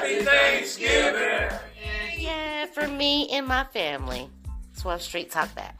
Happy Thanksgiving. Yeah, for me and my family. 12th Street Talk Back.